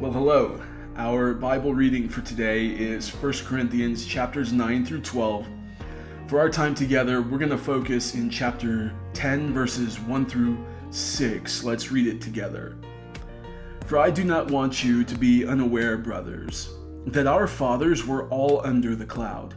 Well, hello. Our Bible reading for today is 1 Corinthians chapters 9 through 12. For our time together, we're going to focus in chapter 10, verses 1 through 6. Let's read it together. For I do not want you to be unaware, brothers, that our fathers were all under the cloud,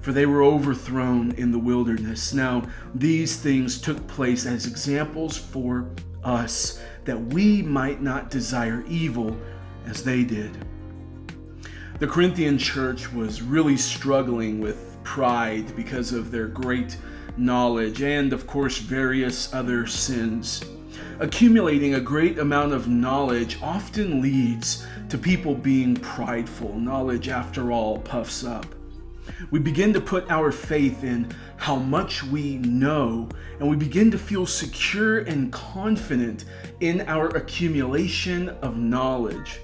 for they were overthrown in the wilderness. Now, these things took place as examples for us, that we might not desire evil as they did. The Corinthian church was really struggling with pride because of their great knowledge and, of course, various other sins. Accumulating a great amount of knowledge often leads to people being prideful. Knowledge, after all, puffs up. We begin to put our faith in how much we know, and we begin to feel secure and confident in our accumulation of knowledge.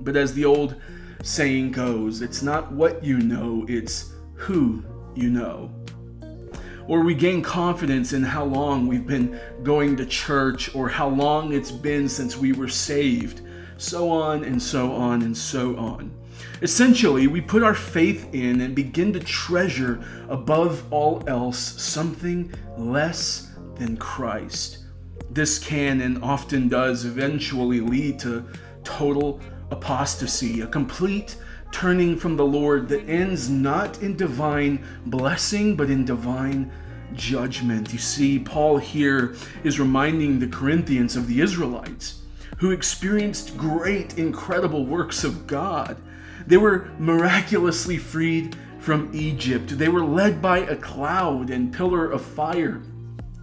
But as the old saying goes, it's not what you know, it's who you know. Or we gain confidence in how long we've been going to church or how long it's been since we were saved, so on and so on and so on. Essentially, we put our faith in and begin to treasure above all else something less than Christ. This can and often does eventually lead to total apostasy, a complete turning from the Lord that ends not in divine blessing, but in divine judgment. You see, Paul here is reminding the Corinthians of the Israelites who experienced great, incredible works of God. They were miraculously freed from Egypt, they were led by a cloud and pillar of fire.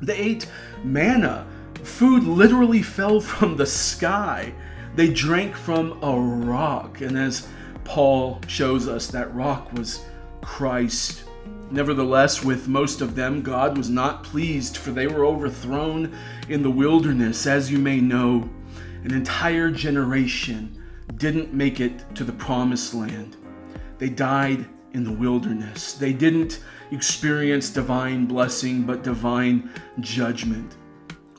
They ate manna. Food literally fell from the sky. They drank from a rock, and as Paul shows us, that rock was Christ. Nevertheless, with most of them, God was not pleased, for they were overthrown in the wilderness. As you may know, an entire generation didn't make it to the promised land. They died in the wilderness. They didn't experience divine blessing, but divine judgment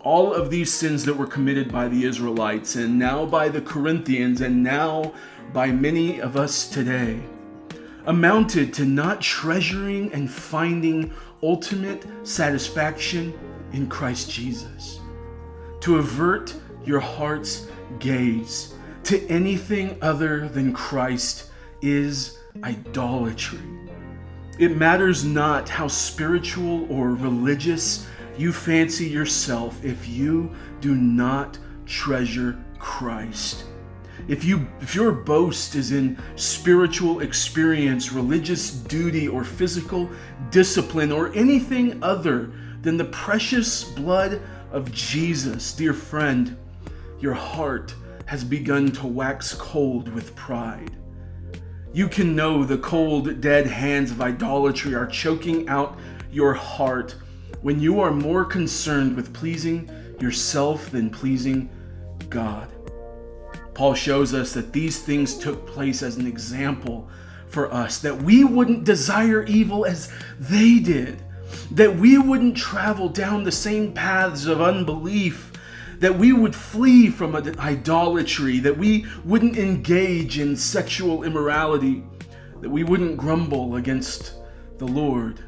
all of these sins that were committed by the Israelites and now by the Corinthians and now by many of us today amounted to not treasuring and finding ultimate satisfaction in Christ Jesus. To avert your heart's gaze to anything other than Christ is idolatry. It matters not how spiritual or religious you fancy yourself if you do not treasure Christ. If you if your boast is in spiritual experience, religious duty or physical discipline or anything other than the precious blood of Jesus, dear friend, your heart has begun to wax cold with pride. You can know the cold, dead hands of idolatry are choking out your heart when you are more concerned with pleasing yourself than pleasing God. Paul shows us that these things took place as an example for us, that we wouldn't desire evil as they did, that we wouldn't travel down the same paths of unbelief, that we would flee from idolatry, that we wouldn't engage in sexual immorality, that we wouldn't grumble against the Lord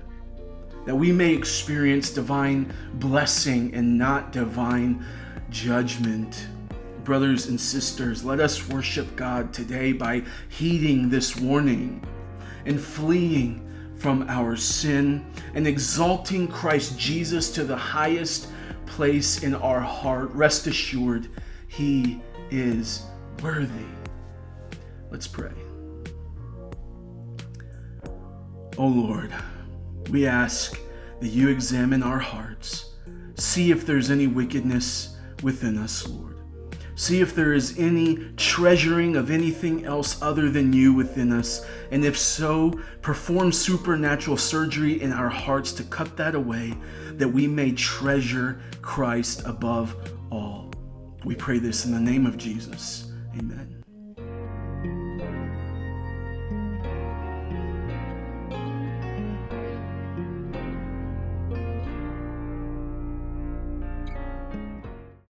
that we may experience divine blessing and not divine judgment. Brothers and sisters, let us worship God today by heeding this warning and fleeing from our sin and exalting Christ Jesus to the highest place in our heart. Rest assured, He is worthy. Let's pray. Oh Lord, we ask that you examine our hearts. See if there's any wickedness within us, Lord. See if there is any treasuring of anything else other than you within us. And if so, perform supernatural surgery in our hearts to cut that away, that we may treasure Christ above all. We pray this in the name of Jesus. Amen.